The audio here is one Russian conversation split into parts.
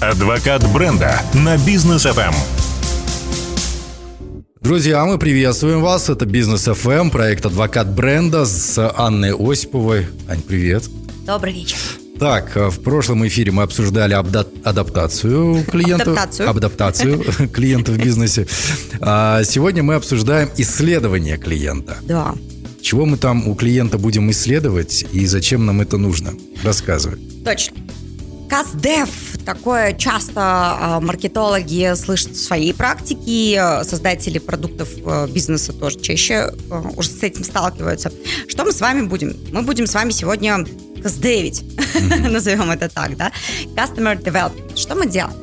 Адвокат бренда на бизнес FM. Друзья, мы приветствуем вас. Это Бизнес FM, проект Адвокат бренда с Анной Осиповой. Ань, привет. Добрый вечер. Так, э, в прошлом эфире мы обсуждали абда- адаптацию клиентов. Адаптацию. Адаптацию клиента в бизнесе. А сегодня мы обсуждаем исследование клиента. Да. Чего мы там у клиента будем исследовать и зачем нам это нужно? Рассказывай. Точно. КАСДЕВ, такое часто а, маркетологи слышат в своей практике, а, создатели продуктов а, бизнеса тоже чаще а, уже с этим сталкиваются. Что мы с вами будем? Мы будем с вами сегодня КАСДЕВить, назовем это так, да? Customer Development. Что мы делаем?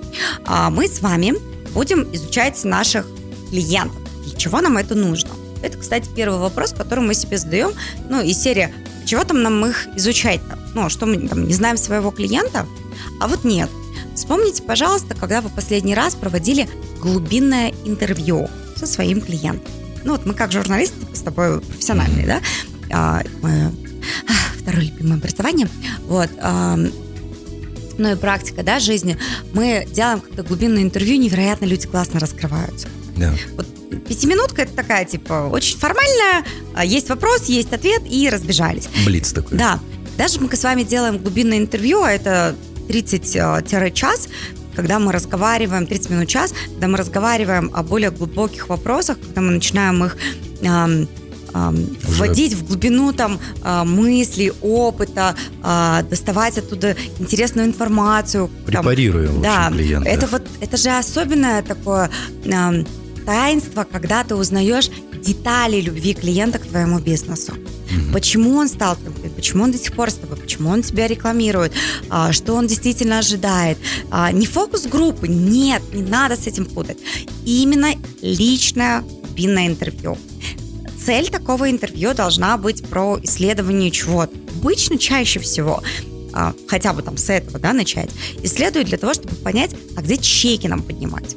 А, Мы с вами будем изучать наших клиентов. Для чего нам это нужно? Это, кстати, первый вопрос, который мы себе задаем. Ну, из серии, чего там нам их изучать-то? Ну, что мы там не знаем своего клиента? А вот нет. Вспомните, пожалуйста, когда вы последний раз проводили глубинное интервью со своим клиентом. Ну вот мы как журналисты с тобой профессиональные, да? А, мы- а, второе любимое образование. Вот. а, ну и практика, да, жизни. Мы делаем как-то глубинное интервью, невероятно люди классно раскрываются. Да. Вот пятиминутка это такая, типа, очень формальная, а, есть вопрос, есть ответ и разбежались. Блиц такой. Да, даже мы с вами делаем глубинное интервью, а это 30-час, когда мы разговариваем, 30 минут час, когда мы разговариваем о более глубоких вопросах, когда мы начинаем их ам, Уже- вводить в глубину там а, мыслей, опыта, а, доставать оттуда интересную информацию. там, Препарируем, общем, да, клиента. это вот это же особенное такое ам, таинство, когда ты узнаешь детали любви клиента к твоему бизнесу. Почему он стал почему он до сих пор с тобой, почему он тебя рекламирует, а, что он действительно ожидает. А, не фокус группы, нет, не надо с этим путать. Именно личное глубинное интервью. Цель такого интервью должна быть про исследование чего-то. Обычно чаще всего а, хотя бы там с этого, да, начать, исследуют для того, чтобы понять, а где чеки нам поднимать.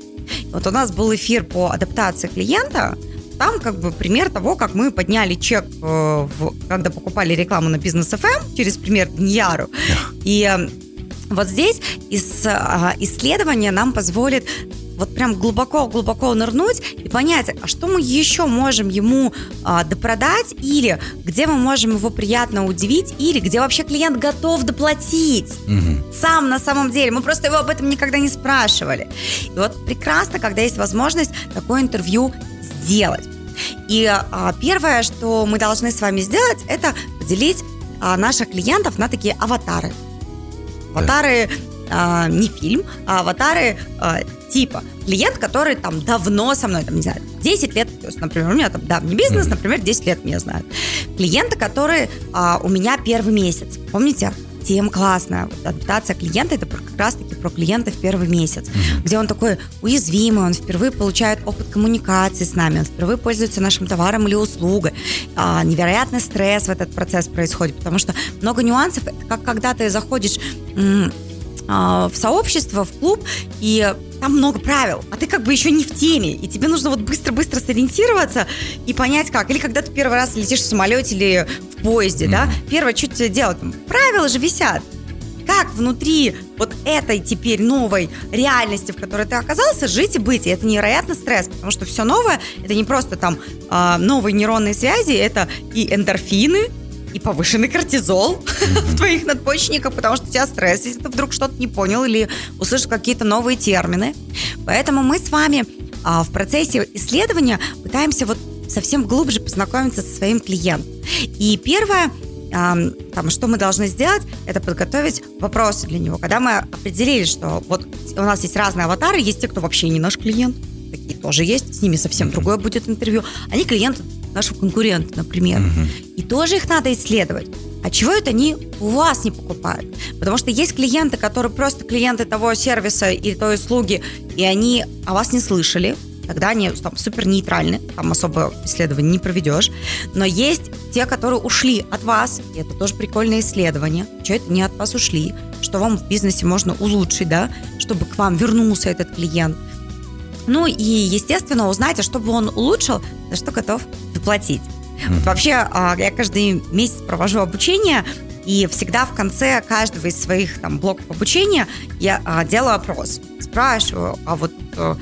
Вот у нас был эфир по адаптации клиента, там как бы пример того, как мы подняли чек, э, в- когда покупали рекламу на бизнес FM через пример Дняру. И э, вот здесь из, а, исследование нам позволит вот прям глубоко-глубоко нырнуть и понять, а что мы еще можем ему а, допродать, или где мы можем его приятно удивить, или где вообще клиент готов доплатить Мгм. сам на самом деле. Мы просто его об этом никогда не спрашивали. И вот прекрасно, когда есть возможность такое интервью сделать. И а, первое, что мы должны с вами сделать, это поделить а, наших клиентов на такие аватары. Аватары а, не фильм, а аватары а, типа клиент, который там давно со мной, там, не знаю, 10 лет, то есть, например, у меня там давний бизнес, например, 10 лет меня знают. Клиенты, которые а, у меня первый месяц. Помните? Тем классная. Вот адаптация клиента это как раз-таки про клиента в первый месяц, где он такой уязвимый, он впервые получает опыт коммуникации с нами, он впервые пользуется нашим товаром или услугой. А, невероятный стресс в этот процесс происходит, потому что много нюансов. Это как когда ты заходишь в сообщество, в клуб, и там много правил, а ты как бы еще не в теме, и тебе нужно вот быстро-быстро сориентироваться и понять как. Или когда ты первый раз летишь в самолете или в поезде, да, первое, что тебе делать? Правила же висят. Как внутри вот этой теперь новой реальности, в которой ты оказался, жить и быть. И это невероятный стресс, потому что все новое, это не просто там а, новые нейронные связи, это и эндорфины, и повышенный кортизол в твоих надпочечниках, потому что у тебя стресс, если ты вдруг что-то не понял или услышал какие-то новые термины. Поэтому мы с вами а, в процессе исследования пытаемся вот совсем глубже познакомиться со своим клиентом. И первое, ам, там, что мы должны сделать, это подготовить вопросы для него. Когда мы определили, что вот у нас есть разные аватары, есть те, кто вообще не наш клиент, такие тоже есть, с ними совсем другое будет интервью. Они клиенты нашего конкурента, например. И тоже их надо исследовать. А чего это они у вас не покупают? Потому что есть клиенты, которые просто клиенты того сервиса или той услуги, и они о вас не слышали, тогда они там супер нейтральны, там особо исследований не проведешь. Но есть те, которые ушли от вас, и это тоже прикольное исследование. Что это не от вас ушли? Что вам в бизнесе можно улучшить, да, чтобы к вам вернулся этот клиент. Ну и, естественно, узнать, а что бы он улучшил, за что готов доплатить. Вот вообще, а, я каждый месяц провожу обучение И всегда в конце каждого из своих там блоков обучения я а, делаю опрос. Спрашиваю, а вот э,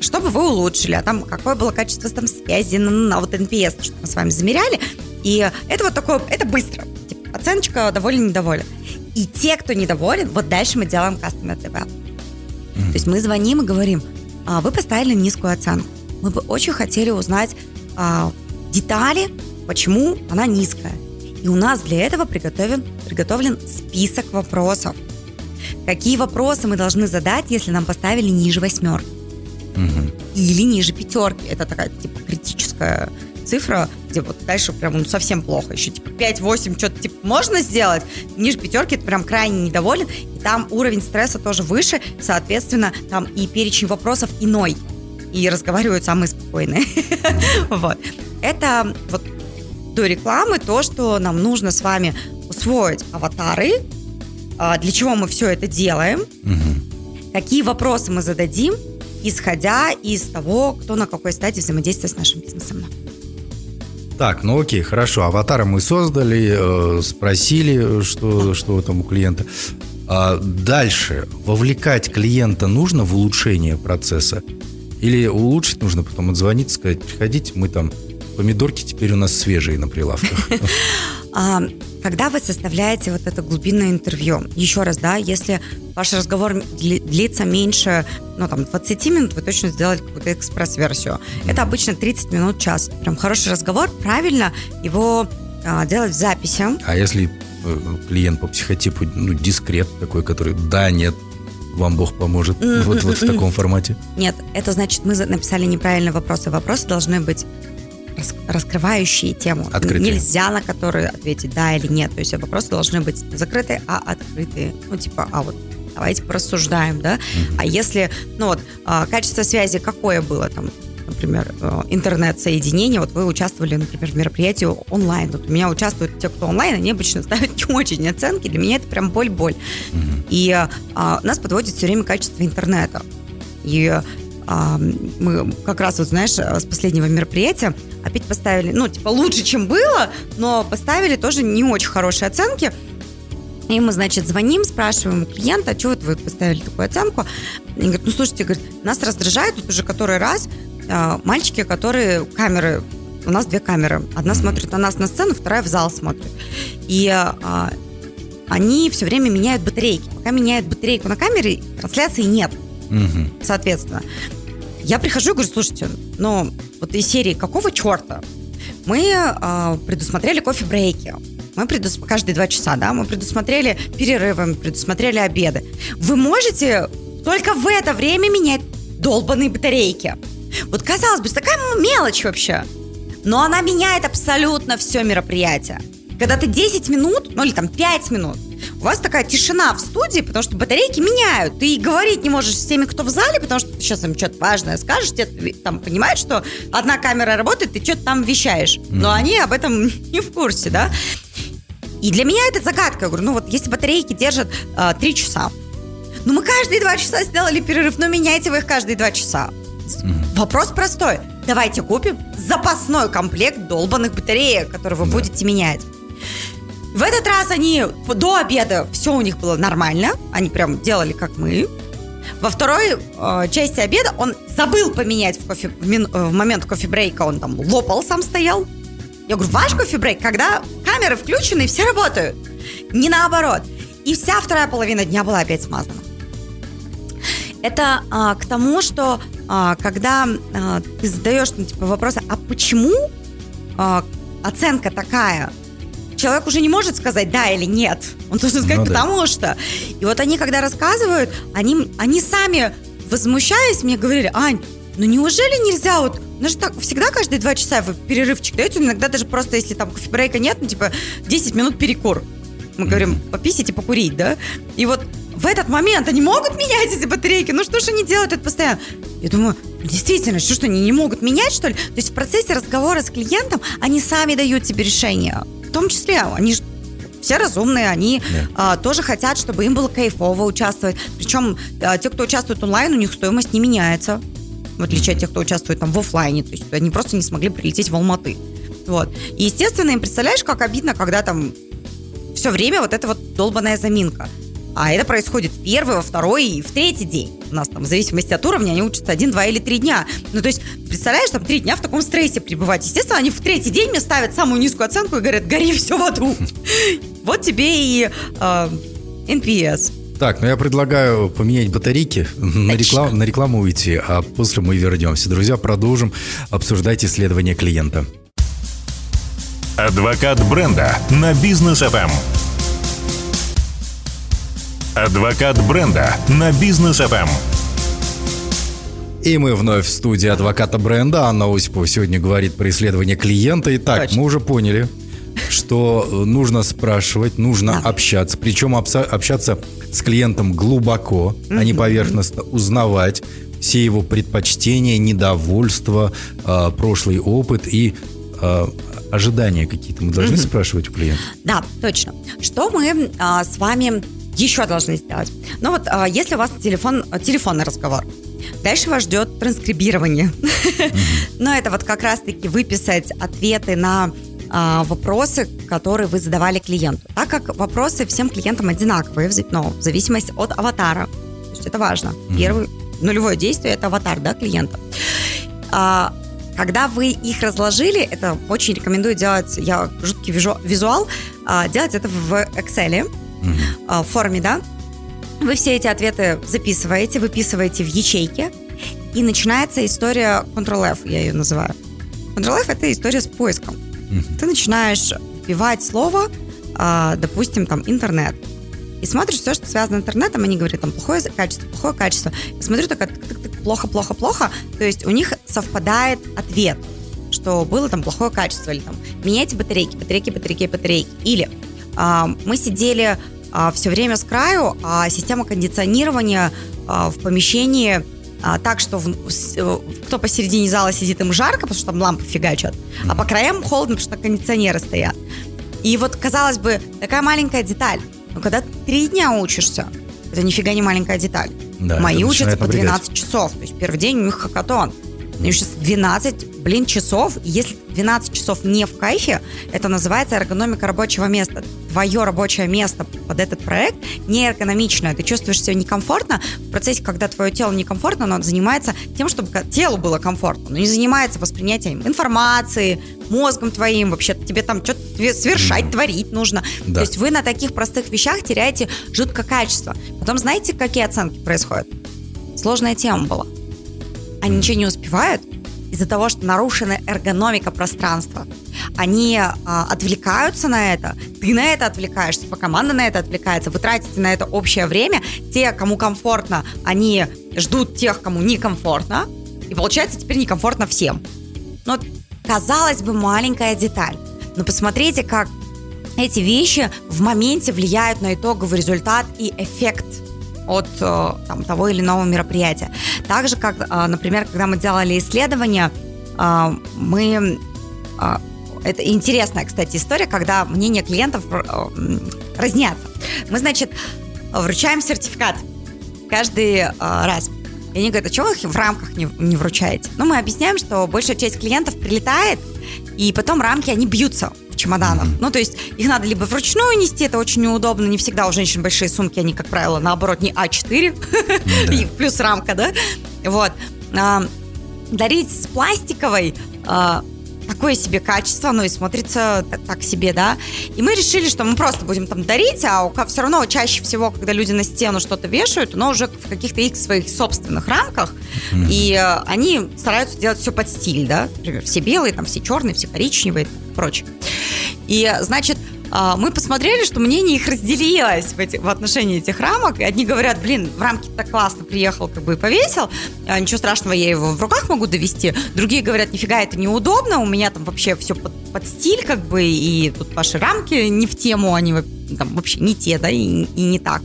что бы вы улучшили, а там какое было качество там связи на, на вот NPS, что мы с вами замеряли. И это вот такое, это быстро. Типа, оценочка доволен, недоволен. И те, кто недоволен, вот дальше мы делаем Customer Development. Mm-hmm. То есть мы звоним и говорим, а, вы поставили низкую оценку. Мы бы очень хотели узнать а, детали, почему она низкая. И у нас для этого приготовлен, приготовлен список вопросов. Какие вопросы мы должны задать, если нам поставили ниже восьмерки? Угу. Или ниже пятерки. Это такая типа критическая цифра, где вот дальше прям ну, совсем плохо. Еще типа 5-8 что-то типа можно сделать, ниже пятерки это прям крайне недоволен. И там уровень стресса тоже выше, соответственно, там и перечень вопросов иной. И разговаривают самые спокойные. Вот. Это вот до рекламы то, что нам нужно с вами усвоить аватары, а, для чего мы все это делаем, какие вопросы мы зададим, исходя из того, кто на какой стадии взаимодействия с нашим бизнесом. Так, ну окей, хорошо. Аватары мы создали, э, спросили, что, что там у клиента. А дальше вовлекать клиента нужно в улучшение процесса? Или улучшить нужно потом отзвонить, сказать, приходите, мы там помидорки теперь у нас свежие на прилавках. А, когда вы составляете вот это глубинное интервью, еще раз, да, если ваш разговор длится меньше, ну, там, 20 минут, вы точно сделаете какую-то экспресс-версию. Это обычно 30 минут, час. Прям хороший разговор, правильно его а, делать в записи. А если э, клиент по психотипу, ну, дискрет такой, который да, нет, вам Бог поможет вот, вот в таком формате? Нет, это значит, мы написали неправильные вопросы. Вопросы должны быть раскрывающие тему. Открытые. Нельзя на которые ответить да или нет. То есть вопросы должны быть закрытые, а открытые. Ну, типа, а вот давайте порассуждаем, да. Угу. А если, ну вот, а, качество связи какое было там, например, э, интернет-соединение, вот вы участвовали, например, в мероприятии онлайн. Вот у меня участвуют те, кто онлайн, они обычно ставят не очень оценки. Для меня это прям боль-боль. Угу. И а, нас подводит все время качество интернета. И мы как раз, вот знаешь, с последнего мероприятия опять поставили, ну, типа, лучше, чем было, но поставили тоже не очень хорошие оценки. И мы, значит, звоним, спрашиваем у клиента, а вот вы поставили такую оценку? И говорит, ну, слушайте, говорит, нас раздражает тут уже который раз а, мальчики, которые камеры, у нас две камеры. Одна смотрит на нас на сцену, вторая в зал смотрит. И а, они все время меняют батарейки. Пока меняют батарейку на камере, трансляции нет. Угу. Соответственно. Я прихожу и говорю, слушайте, ну, вот из серии какого черта? Мы э, предусмотрели кофе-брейки. Мы предус... каждые два часа, да, мы предусмотрели перерывы, мы предусмотрели обеды. Вы можете только в это время менять долбанные батарейки. Вот казалось бы, такая мелочь вообще. Но она меняет абсолютно все мероприятие. Когда ты 10 минут, ну или там 5 минут, у вас такая тишина в студии, потому что батарейки меняют. Ты говорить не можешь с теми, кто в зале, потому что ты сейчас им что-то важное скажешь, те там понимают, что одна камера работает, ты что-то там вещаешь. Но mm-hmm. они об этом не в курсе, да? И для меня это загадка. Я говорю, ну вот если батарейки держат э, 3 часа, ну мы каждые 2 часа сделали перерыв, но меняйте вы их каждые 2 часа. Mm-hmm. Вопрос простой. Давайте купим запасной комплект долбанных батареек, которые вы да. будете менять. В этот раз они до обеда все у них было нормально. Они прям делали как мы. Во второй э, части обеда он забыл поменять в, кофе, в, мин, в момент кофе-брейка, он там лопал, сам стоял. Я говорю, ваш кофе-брейк, когда камеры включены и все работают. Не наоборот. И вся вторая половина дня была опять смазана. Это а, к тому, что а, когда а, ты задаешь ну, типа, вопросы, а почему а, оценка такая, человек уже не может сказать да или нет. Он должен сказать ну, потому да. что. И вот они, когда рассказывают, они, они сами, возмущаясь, мне говорили, Ань, ну неужели нельзя вот ну же так, всегда каждые два часа вы перерывчик даете, иногда даже просто, если там кофе-брейка нет, ну типа 10 минут перекур. Мы говорим, пописить и покурить, да? И вот в этот момент они могут менять эти батарейки. Ну что ж они делают это постоянно? Я думаю, действительно, что, что они не могут менять, что ли? То есть в процессе разговора с клиентом они сами дают тебе решение в том числе, они же все разумные, они yeah. а, тоже хотят, чтобы им было кайфово участвовать. Причем а, те, кто участвует онлайн, у них стоимость не меняется, в отличие от тех, кто участвует там в офлайне. То есть они просто не смогли прилететь в Алматы. Вот. И, естественно, им представляешь, как обидно, когда там все время вот эта вот долбанная заминка. А это происходит в первый, во второй и в третий день. У нас там в зависимости от уровня они учатся один, два или три дня. Ну, то есть, представляешь, там три дня в таком стрессе пребывать. Естественно, они в третий день мне ставят самую низкую оценку и говорят, гори все в аду. Вот тебе и NPS. Так, ну я предлагаю поменять батарейки, на, реклам, на рекламу уйти, а после мы вернемся. Друзья, продолжим обсуждать исследования клиента. Адвокат бренда на бизнес FM. Адвокат бренда на бизнес FM. И мы вновь в студии адвоката бренда. Анна Осипова сегодня говорит про исследование клиента. Итак, Точно. мы уже поняли, что нужно спрашивать, нужно да. общаться. Причем общаться с клиентом глубоко, mm-hmm. а не поверхностно, узнавать все его предпочтения, недовольства, э, прошлый опыт и э, ожидания какие-то. Мы должны mm-hmm. спрашивать у клиента. Да, точно. Что мы э, с вами еще должны сделать? Ну вот, э, если у вас телефон, телефонный разговор, Дальше вас ждет транскрибирование. Но это вот как раз-таки выписать ответы на а, вопросы, которые вы задавали клиенту. Так как вопросы всем клиентам одинаковые, но в зависимости от аватара. То есть это важно. Первый, нулевое действие – это аватар да, клиента. А, когда вы их разложили, это очень рекомендую делать, я жуткий визу, визуал, а, делать это в Excel, а, в форме, да, вы все эти ответы записываете, выписываете в ячейке, и начинается история Ctrl-F, я ее называю. Ctrl-F – это история с поиском. Mm-hmm. Ты начинаешь вбивать слово, э, допустим, там, интернет. И смотришь все, что связано с интернетом, они говорят, там, плохое качество, плохое качество. И смотрю, так, плохо, плохо, плохо. То есть у них совпадает ответ, что было там плохое качество, или там, меняйте батарейки, батарейки, батарейки, батарейки. Или э, мы сидели а, все время с краю, а система кондиционирования а, в помещении а, так, что в, э, кто посередине зала сидит, им жарко, потому что там лампы фигачат, а по краям холодно, потому что кондиционеры стоят. И вот, казалось бы, такая маленькая деталь. Но когда три дня учишься, это нифига не маленькая деталь. Да, Мои учатся по 12 часов. То есть первый день у них хакатон. Они учатся 12, блин, часов. Если 12 часов не в кайфе, это называется эргономика рабочего места. Твое рабочее место под этот проект не эргономичное. Ты чувствуешь себя некомфортно. В процессе, когда твое тело некомфортно, оно занимается тем, чтобы телу было комфортно. Но не занимается воспринятием информации, мозгом твоим. Вообще тебе там что-то совершать, творить нужно. Да. То есть вы на таких простых вещах теряете жуткое качество. Потом знаете, какие оценки происходят? Сложная тема была. Они ничего не успевают, из-за того, что нарушена эргономика пространства. Они а, отвлекаются на это, ты на это отвлекаешься, типа команда на это отвлекается, вы тратите на это общее время. Те, кому комфортно, они ждут тех, кому некомфортно, и получается теперь некомфортно всем. Но, казалось бы, маленькая деталь. Но посмотрите, как эти вещи в моменте влияют на итоговый результат и эффект от э, там, того или иного мероприятия. Так же, как, э, например, когда мы делали исследования, э, мы... Это интересная, кстати, история, когда мнения клиентов разнятся. Мы, значит, вручаем сертификат каждый раз. И они говорят, а чего вы их в рамках не, не вручаете? Ну, мы объясняем, что большая часть клиентов прилетает, и потом рамки, они бьются чемоданов. Mm-hmm. Ну, то есть их надо либо вручную нести, это очень неудобно, не всегда у женщин большие сумки, они, как правило, наоборот, не А4, mm-hmm. плюс рамка, да? Вот. А, дарить с пластиковой а, такое себе качество, оно и смотрится так, себе, да. И мы решили, что мы просто будем там дарить, а все равно чаще всего, когда люди на стену что-то вешают, оно уже в каких-то их своих собственных рамках, mm-hmm. и э, они стараются делать все под стиль, да. Например, все белые, там все черные, все коричневые и прочее. И, значит, а, мы посмотрели, что мнение их разделилось в, эти, в отношении этих рамок. И одни говорят, блин, в рамки так классно приехал, как бы и повесил. А, ничего страшного, я его в руках могу довести. Другие говорят, нифига, это неудобно, у меня там вообще все под, под стиль, как бы, и тут ваши рамки не в тему, они там вообще не те, да, и, и не так.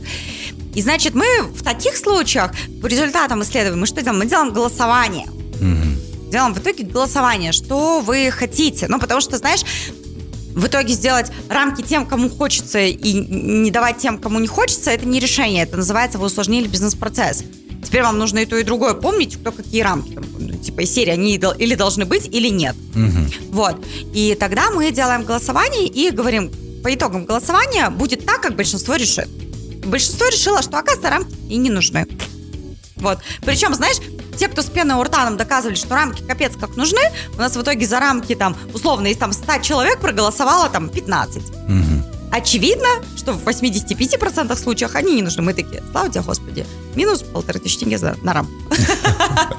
И значит, мы в таких случаях по результатам исследований мы что делаем? Мы делаем голосование. Mm-hmm. Делаем в итоге голосование, что вы хотите. Ну, потому что, знаешь, в итоге сделать рамки тем, кому хочется, и не давать тем, кому не хочется, это не решение. Это называется, вы усложнили бизнес-процесс. Теперь вам нужно и то, и другое помнить, кто какие рамки. Там, ну, типа из серии они или должны быть, или нет. Угу. Вот. И тогда мы делаем голосование и говорим, по итогам голосования будет так, как большинство решит. Большинство решило, что, оказывается, рамки и не нужны. Вот. Причем, знаешь, те, кто с пеной у рта нам доказывали, что рамки капец как нужны, у нас в итоге за рамки там, условно, из там 100 человек проголосовало там 15. Очевидно, что в 85% случаях они не нужны. Мы такие, слава тебе, Господи, минус полторы тысячи тенге за, на рамку.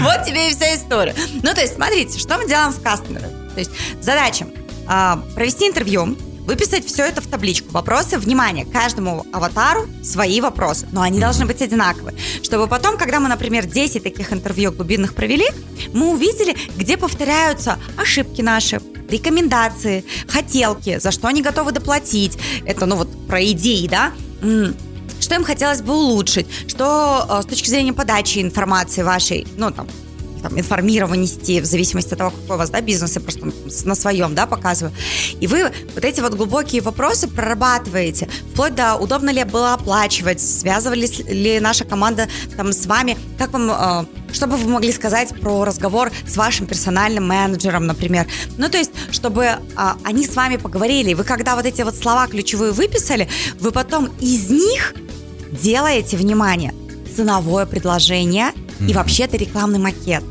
Вот тебе и вся история. Ну, то есть, смотрите, что мы делаем с кастомером. То есть, задача а, провести интервью, выписать все это в табличку. Вопросы, внимание, каждому аватару свои вопросы, но они должны быть одинаковые. Чтобы потом, когда мы, например, 10 таких интервью глубинных провели, мы увидели, где повторяются ошибки наши, рекомендации, хотелки, за что они готовы доплатить. Это, ну вот, про идеи, да? Что им хотелось бы улучшить, что э, с точки зрения подачи информации вашей, ну, там, там, информированности, в зависимости от того, какой у вас да, бизнес, я просто на своем да, показываю. И вы вот эти вот глубокие вопросы прорабатываете, вплоть до удобно ли было оплачивать, связывались ли наша команда там с вами, как вам, э, что бы вы могли сказать про разговор с вашим персональным менеджером, например. Ну, то есть, чтобы э, они с вами поговорили. Вы когда вот эти вот слова ключевые выписали, вы потом из них делаете, внимание, ценовое предложение и вообще-то рекламный макет.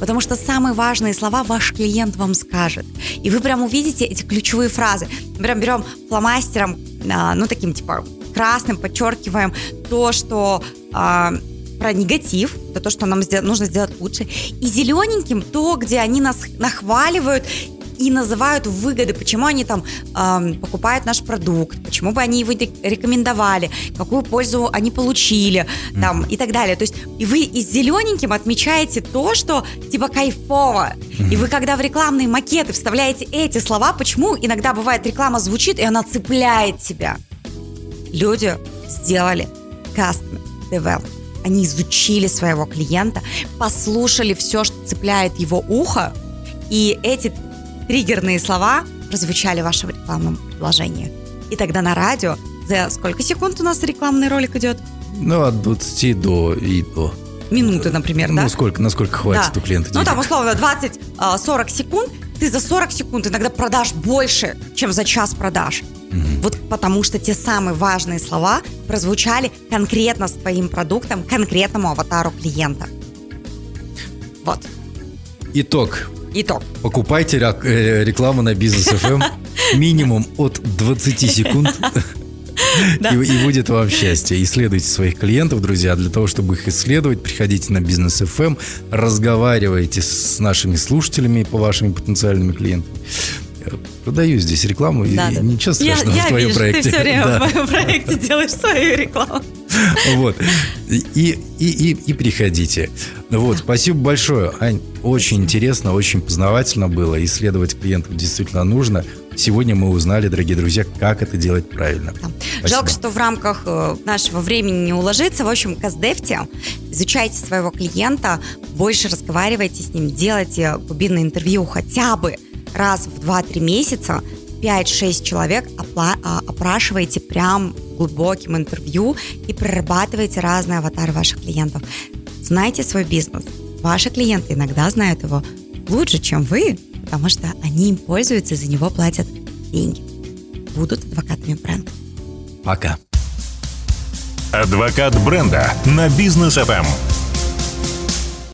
Потому что самые важные слова ваш клиент вам скажет. И вы прям увидите эти ключевые фразы. Прям берем фломастером, а, ну, таким типа красным, подчеркиваем то, что а, про негатив, это то, что нам нужно сделать лучше, и зелененьким то, где они нас нахваливают и называют выгоды, почему они там э, покупают наш продукт, почему бы они его рекомендовали, какую пользу они получили, mm-hmm. там и так далее. То есть и вы и зелененьким отмечаете то, что типа кайфово. Mm-hmm. И вы когда в рекламные макеты вставляете эти слова, почему иногда бывает реклама звучит и она цепляет тебя. Люди сделали customer development. Они изучили своего клиента, послушали все, что цепляет его ухо, и эти триггерные слова прозвучали в вашем рекламном предложении. И тогда на радио за сколько секунд у нас рекламный ролик идет? Ну, от 20 до и до. Минуты, например, ну, да? Ну, сколько, насколько хватит да. у клиента денег. Ну, там, условно, 20-40 а, секунд. Ты за 40 секунд иногда продашь больше, чем за час продаж. Угу. Вот потому что те самые важные слова прозвучали конкретно с твоим продуктом, конкретному аватару клиента. Вот. Итог. Итог. Покупайте э, рекламу на бизнес FM минимум от 20 секунд. И, и будет вам счастье. Исследуйте своих клиентов, друзья. Для того, чтобы их исследовать, приходите на бизнес FM, разговаривайте с нашими слушателями по вашими потенциальными клиентами. продаю здесь рекламу, да, и да. ничего страшного я, в твоем вижу, проекте. Ты все время да. в моем проекте делаешь свою рекламу. Вот. И, и, и, и приходите. Вот, спасибо большое, Ань. Очень интересно, очень познавательно было. Исследовать клиентов действительно нужно. Сегодня мы узнали, дорогие друзья, как это делать правильно. Да. Жалко, что в рамках э, нашего времени не уложиться. В общем, каздевте, изучайте своего клиента, больше разговаривайте с ним, делайте глубинное интервью хотя бы раз в 2-3 месяца, 5-6 человек а, опрашиваете прям глубоким интервью и прорабатываете разные аватары ваших клиентов. Знайте свой бизнес. Ваши клиенты иногда знают его лучше, чем вы, потому что они им пользуются, за него платят деньги. Будут адвокатами бренда. Пока. Адвокат бренда на бизнес FM.